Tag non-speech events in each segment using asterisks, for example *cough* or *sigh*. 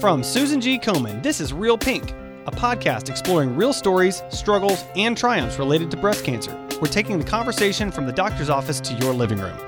From Susan G. Komen, this is Real Pink, a podcast exploring real stories, struggles, and triumphs related to breast cancer. We're taking the conversation from the doctor's office to your living room.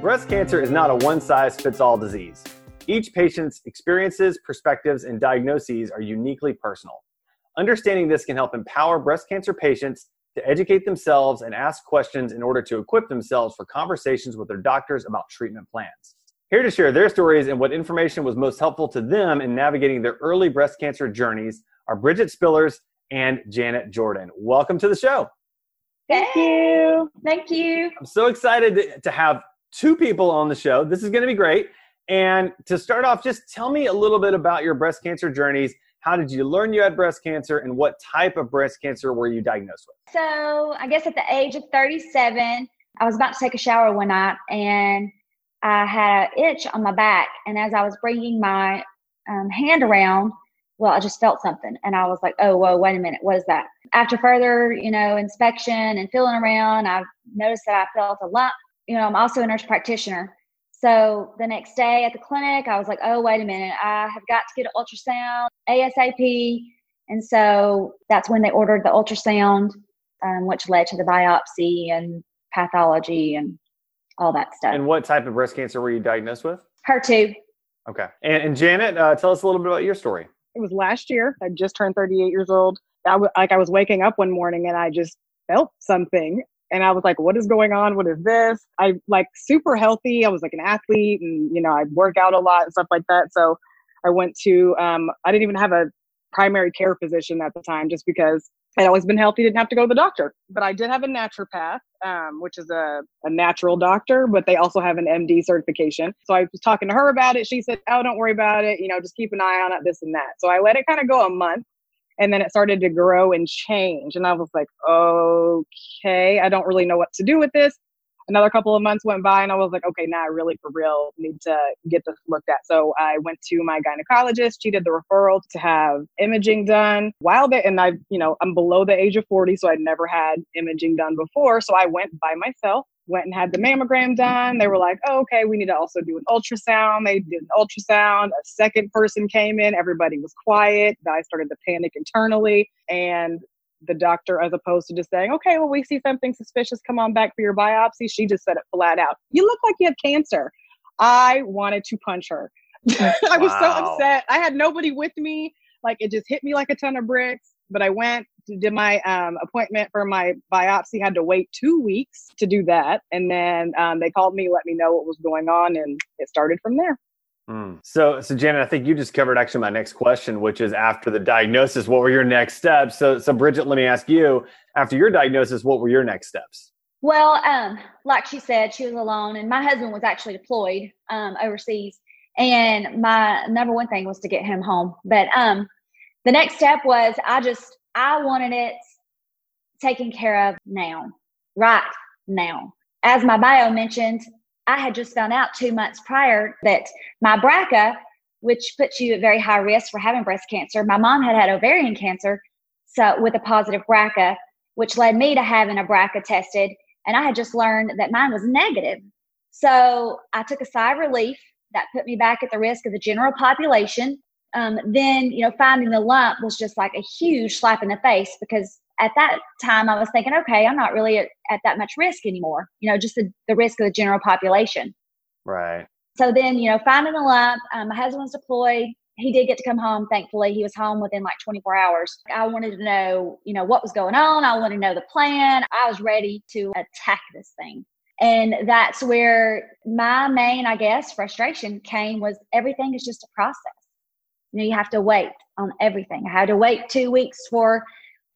Breast cancer is not a one size fits all disease. Each patient's experiences, perspectives, and diagnoses are uniquely personal. Understanding this can help empower breast cancer patients to educate themselves and ask questions in order to equip themselves for conversations with their doctors about treatment plans. Here to share their stories and what information was most helpful to them in navigating their early breast cancer journeys are Bridget Spillers and Janet Jordan. Welcome to the show. Thank you. Thank you. I'm so excited to, to have two people on the show. This is going to be great. And to start off, just tell me a little bit about your breast cancer journeys how did you learn you had breast cancer and what type of breast cancer were you diagnosed with? So, I guess at the age of 37, I was about to take a shower one night and I had an itch on my back. And as I was bringing my um, hand around, well, I just felt something and I was like, oh, whoa, wait a minute, what is that? After further, you know, inspection and feeling around, I noticed that I felt a lump. You know, I'm also a nurse practitioner. So the next day at the clinic, I was like, oh, wait a minute, I have got to get an ultrasound ASAP. And so that's when they ordered the ultrasound, um, which led to the biopsy and pathology and all that stuff. And what type of breast cancer were you diagnosed with? HER2. Okay. And, and Janet, uh, tell us a little bit about your story. It was last year. I just turned 38 years old. I w- like I was waking up one morning and I just felt something and I was like, what is going on? What is this? I like super healthy. I was like an athlete and, you know, I'd work out a lot and stuff like that. So I went to, um, I didn't even have a primary care physician at the time just because I'd always been healthy, didn't have to go to the doctor. But I did have a naturopath, um, which is a, a natural doctor, but they also have an MD certification. So I was talking to her about it. She said, oh, don't worry about it. You know, just keep an eye on it, this and that. So I let it kind of go a month and then it started to grow and change and i was like okay i don't really know what to do with this another couple of months went by and i was like okay now i really for real need to get this looked at so i went to my gynecologist she did the referral to have imaging done while there and i you know i'm below the age of 40 so i'd never had imaging done before so i went by myself went and had the mammogram done. They were like, oh, okay, we need to also do an ultrasound. They did an ultrasound. A second person came in. Everybody was quiet. I started to panic internally. And the doctor, as opposed to just saying, okay, well, we see something suspicious, come on back for your biopsy, she just said it flat out. You look like you have cancer. I wanted to punch her. *laughs* I was so upset. I had nobody with me. Like it just hit me like a ton of bricks. But I went, did my um, appointment for my biopsy, had to wait two weeks to do that. And then um, they called me, let me know what was going on, and it started from there. Mm. So, so Janet, I think you just covered actually my next question, which is after the diagnosis, what were your next steps? So, so Bridget, let me ask you: after your diagnosis, what were your next steps? Well, um, like she said, she was alone, and my husband was actually deployed um, overseas. And my number one thing was to get him home. But um, the next step was I just I wanted it taken care of now, right now. As my bio mentioned, I had just found out two months prior that my BRCA, which puts you at very high risk for having breast cancer, my mom had had ovarian cancer, so with a positive BRCA, which led me to having a BRCA tested, and I had just learned that mine was negative. So I took a sigh of relief. That put me back at the risk of the general population um, then you know finding the lump was just like a huge slap in the face because at that time i was thinking okay i'm not really at, at that much risk anymore you know just the, the risk of the general population. Right. So then you know finding the lump um, my husband was deployed. He did get to come home thankfully. He was home within like 24 hours. I wanted to know you know what was going on. I wanted to know the plan. I was ready to attack this thing. And that's where my main i guess frustration came was everything is just a process. You know, you have to wait on everything. I had to wait two weeks for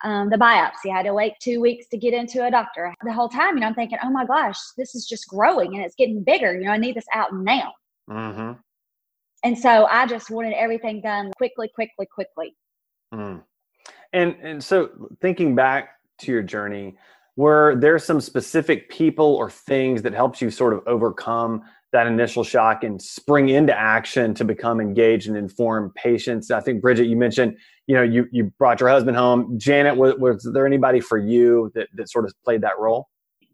um, the biopsy. I had to wait two weeks to get into a doctor. The whole time, you know, I'm thinking, oh my gosh, this is just growing and it's getting bigger. You know, I need this out now. Mm-hmm. And so I just wanted everything done quickly, quickly, quickly. Mm. And and so thinking back to your journey, were there some specific people or things that helped you sort of overcome that initial shock and spring into action to become engaged and informed patients. I think Bridget, you mentioned, you know, you you brought your husband home. Janet, was, was there anybody for you that that sort of played that role?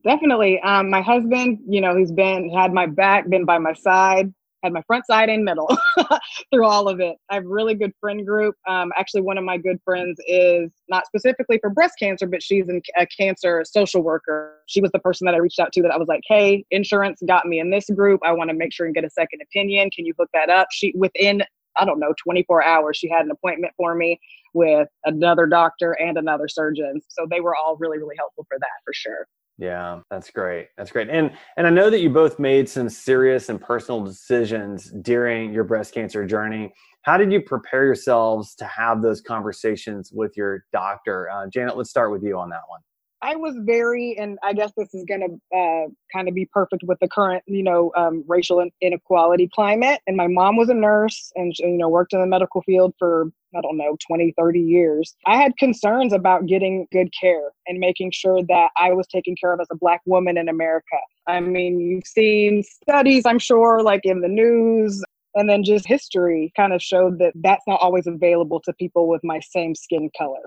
Definitely. Um, my husband, you know, he's been had my back, been by my side had my front side and middle *laughs* through all of it. I have a really good friend group. Um, actually, one of my good friends is not specifically for breast cancer, but she's in a cancer social worker. She was the person that I reached out to that I was like, hey, insurance got me in this group. I want to make sure and get a second opinion. Can you hook that up? She, within, I don't know, 24 hours, she had an appointment for me with another doctor and another surgeon. So they were all really, really helpful for that for sure. Yeah, that's great. That's great. And and I know that you both made some serious and personal decisions during your breast cancer journey. How did you prepare yourselves to have those conversations with your doctor? Uh, Janet, let's start with you on that one. I was very, and I guess this is going to uh, kind of be perfect with the current, you know, um, racial inequality climate. And my mom was a nurse and, you know, worked in the medical field for, I don't know, 20, 30 years. I had concerns about getting good care and making sure that I was taken care of as a Black woman in America. I mean, you've seen studies, I'm sure, like in the news, and then just history kind of showed that that's not always available to people with my same skin color.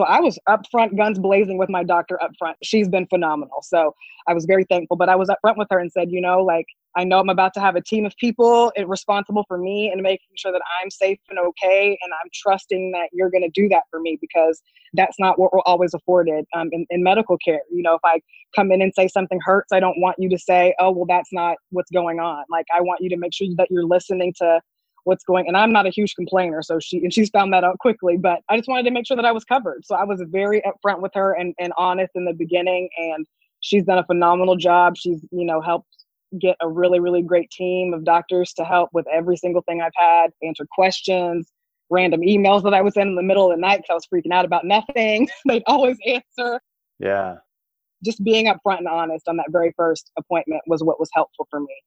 So I was upfront, guns blazing with my doctor up front. She's been phenomenal. So I was very thankful. But I was upfront with her and said, you know, like I know I'm about to have a team of people responsible for me and making sure that I'm safe and okay. And I'm trusting that you're going to do that for me because that's not what we're always afforded um, in, in medical care. You know, if I come in and say something hurts, I don't want you to say, oh, well, that's not what's going on. Like, I want you to make sure that you're listening to what's going and i'm not a huge complainer so she and she's found that out quickly but i just wanted to make sure that i was covered. So i was very upfront with her and, and honest in the beginning and she's done a phenomenal job. She's you know helped get a really really great team of doctors to help with every single thing i've had answer questions random emails that i was in in the middle of the night because i was freaking out about nothing. *laughs* They'd always answer. Yeah. Just being upfront and honest on that very first appointment was what was helpful for me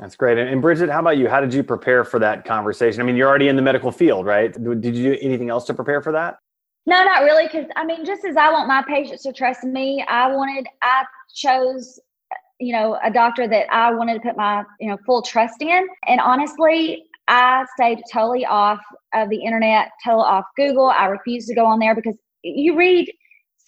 that's great. And, Bridget, how about you? How did you prepare for that conversation? I mean, you're already in the medical field, right? Did you do anything else to prepare for that? No, not really. Because I mean, just as I want my patients to trust me, I wanted, I chose, uh, you know, a doctor that I wanted to put my, you know, full trust in. And honestly, I stayed totally off of the internet, totally off Google. I refused to go on there because you read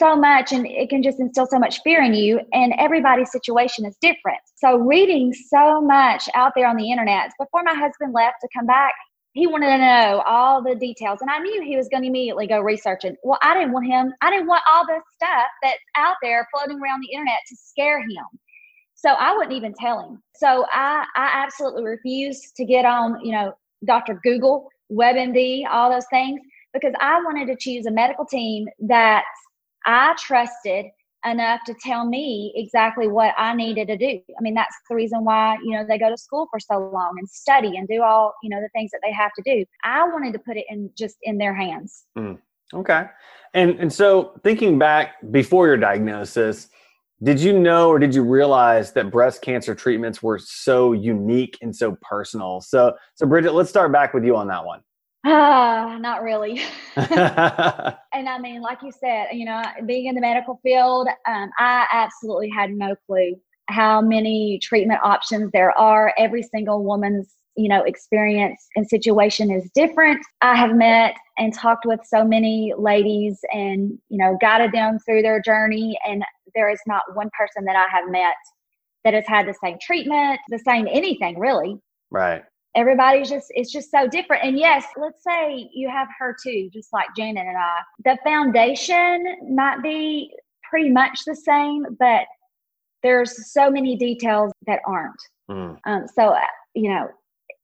so much and it can just instill so much fear in you and everybody's situation is different. So reading so much out there on the internet before my husband left to come back he wanted to know all the details and i knew he was going to immediately go researching well i didn't want him i didn't want all this stuff that's out there floating around the internet to scare him. So i wouldn't even tell him. So i i absolutely refused to get on you know dr google webmd all those things because i wanted to choose a medical team that I trusted enough to tell me exactly what I needed to do. I mean, that's the reason why, you know, they go to school for so long and study and do all, you know, the things that they have to do. I wanted to put it in just in their hands. Mm, okay. And and so thinking back before your diagnosis, did you know or did you realize that breast cancer treatments were so unique and so personal? So so Bridget, let's start back with you on that one. Ah, not really. *laughs* *laughs* and I mean, like you said, you know, being in the medical field, um, I absolutely had no clue how many treatment options there are. Every single woman's, you know, experience and situation is different. I have met and talked with so many ladies and, you know, guided them through their journey. And there is not one person that I have met that has had the same treatment, the same anything really. Right everybody's just it's just so different. And yes let's say you have HER2 just like janet and i. The foundation might be pretty much the same but there's so many details that aren't. Mm. um, so uh, you know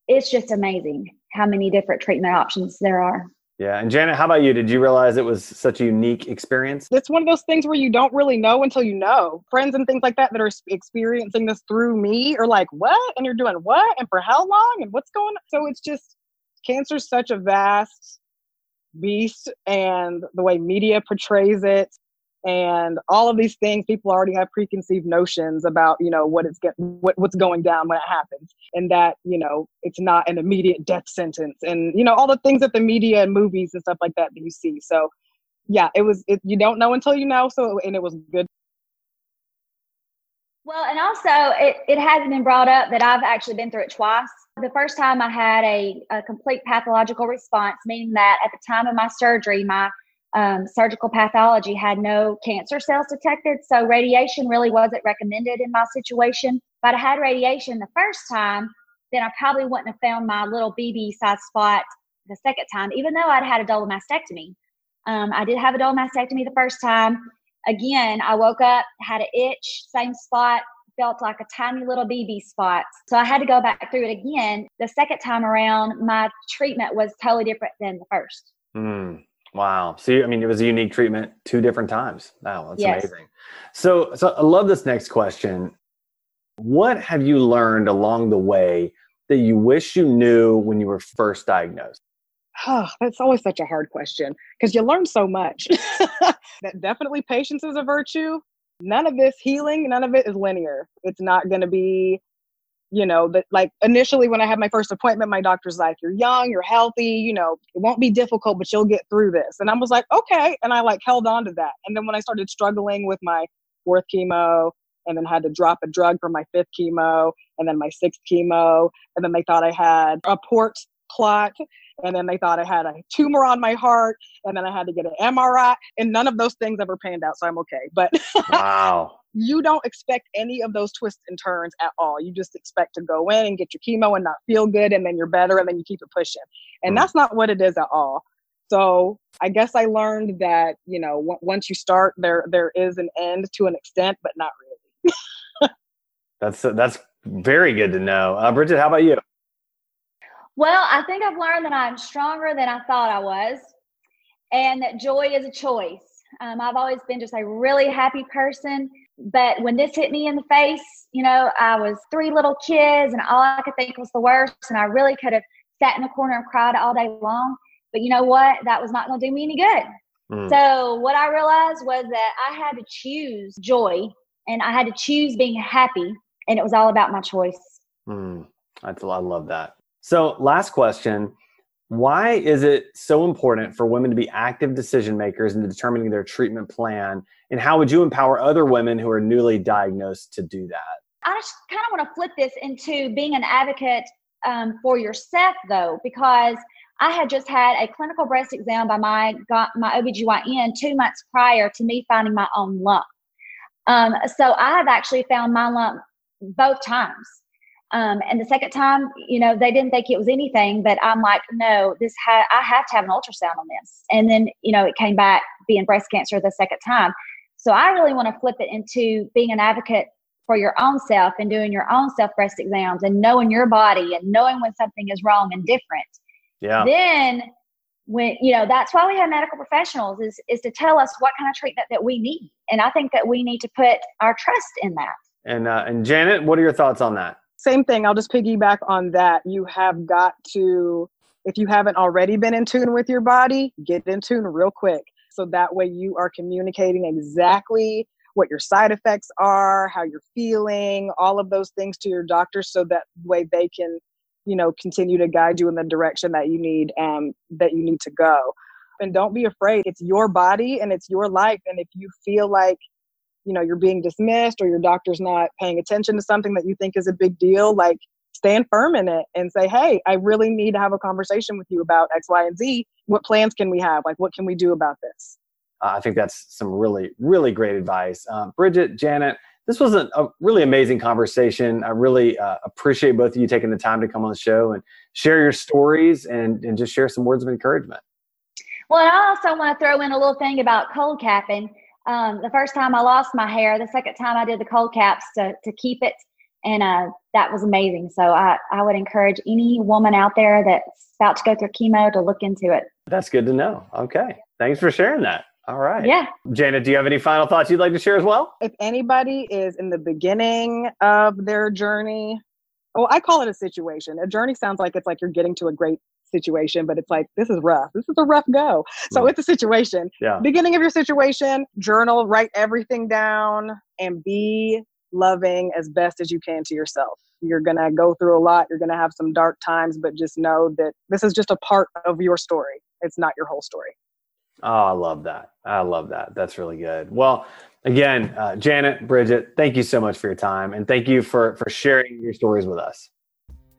it's just amazing how many different treatment options there are yeah. And Janet, how about you? Did you realize it was such a unique experience? It's one of those things where you don't really know until you know. Friends and things like that that are experiencing this through me are like, what? And you're doing what? And for how long? And what's going on? So it's just, cancer's such a vast beast. And the way media portrays it and all of these things people already have preconceived notions about you know what it's get what, what's going down when it happens. And that you know it's not an immediate death sentence. And you know all the things that the media and movies and stuff like that that you see. So yeah it was it, you don't know until you know. So and it was good. Well and also it, it has been brought up that i've actually been through it twice. The first time i had a, a complete pathological response meaning that at the time of my surgery my um, surgical pathology had no cancer cells detected. So radiation really wasn't recommended in my situation. But I had radiation the first time then I probably wouldn't have found my little BB size spot the second time, even though I'd had a double mastectomy. Um, I did have a double mastectomy the first time. Again, I woke up, had an itch, same spot, felt like a tiny little BB spot. So I had to go back through it again. The second time around, my treatment was totally different than the first. Mm, wow. So, I mean, it was a unique treatment two different times. Wow, that's Yes. amazing. So, so I love this next question. What have you learned along the way that you wish you knew when you were first diagnosed? Oh, that's always such a hard question because you learn so much. *laughs* that definitely patience is a virtue. None of this healing, none of it is linear. It's not going to be, you know, that like initially when I had my first appointment, my doctor's like, "You're young, you're healthy, you know, it won't be difficult, but you'll get through this." And I was like, "Okay," and I like held on to that. And then when I started struggling with my fourth chemo, and then had to drop a drug for my fifth chemo, and then my sixth chemo, and then they thought I had a port clot and then they thought I had a tumor on my heart, and then I had to get an MRI, and none of those things ever panned out, so I'm okay. But *laughs* Wow. you don't expect any of those twists and turns at all. You just expect to go in and get your chemo and not feel good, and then you're better, and then you keep it pushing. And Mm. that's not what it is at all. So I guess I learned that you know w- once you start, there there is an end to an extent, but not really. *laughs* That's that's very good to know. Uh, Bridget, how about you? Well, I think I've learned that I'm stronger than I thought I was, and that joy is a choice. Um, I've always been just a really happy person, but when this hit me in the face, you know, I was three little kids, and all I could think was the worst, and I really could have sat in the corner and cried all day long. But you know what? That was not going to do me any good. Mm, So what I realized was that I had to choose joy, and I had to choose being happy, and it was all about my choice. mm, that's, I love that. So, last question. Why is it so important for women to be active decision makers in determining their treatment plan? And how would you empower other women who are newly diagnosed to do that? I just kind of want to flip this into being an advocate um, for yourself, though, because I had just had a clinical breast exam by my my OBGYN two months prior to me finding my own lump. Um, so I have actually found my lump both times. Um, and the second time, you know, they didn't think it was anything, but I'm like, no, this ha- I have to have an ultrasound on this. And then, you know, it came back being breast cancer the second time. So I really want to flip it into being an advocate for your own self and doing your own self breast exams and knowing your body and knowing when something is wrong and different. Yeah. Then when you know that's why we have medical professionals is is to tell us what kind of treatment that we need. And I think that we need to put our trust in that. And uh, and Janet, what are your thoughts on that? Same thing. I'll just piggyback on that. You have got to, if you haven't already been in tune with your body, get in tune real quick. So that way you are communicating exactly what your side effects are, how you're feeling, all of those things to your doctor so that way they can, you know, continue to guide you in the direction that you need um that you need to go. And don't be afraid. It's your body and it's your life. And if you feel like you know you're being dismissed or your doctor's not paying attention to something that you think is a big deal like stand firm in it and say hey i really need to have a conversation with you about x y and z what plans can we have like what can we do about this Uh, I think that's some really, really great advice. Uh, Bridget, Janet, this was a, a really amazing conversation. I really uh, appreciate both of you taking the time to come on the show and share your stories and, and just share some words of encouragement. Well, I also want to throw in a little thing about cold capping. Um, the first time I lost my hair, the second time I did the cold caps to, to keep it. And uh, that was amazing. So I, I would encourage any woman out there that's about to go through chemo to look into it. That's good to know. Okay. Thanks for sharing that. All right. Yeah. Janet, do you have any final thoughts you'd like to share as well? if anybody is in the beginning of their journey oh i call it a situation a journey sounds like it's like you're getting to a great situation but it's like this is rough this is a rough go so Mm. it's a situation Yeah. beginning of your situation journal write everything down and be loving as best as you can to yourself you're going to go through a lot you're going to have some dark times but just know that this is just a part of your story it's not your whole story Oh, I love that. I love that. That's really good. Well, again, uh, Janet, Bridget, thank you so much for your time and thank you for for sharing your stories with us.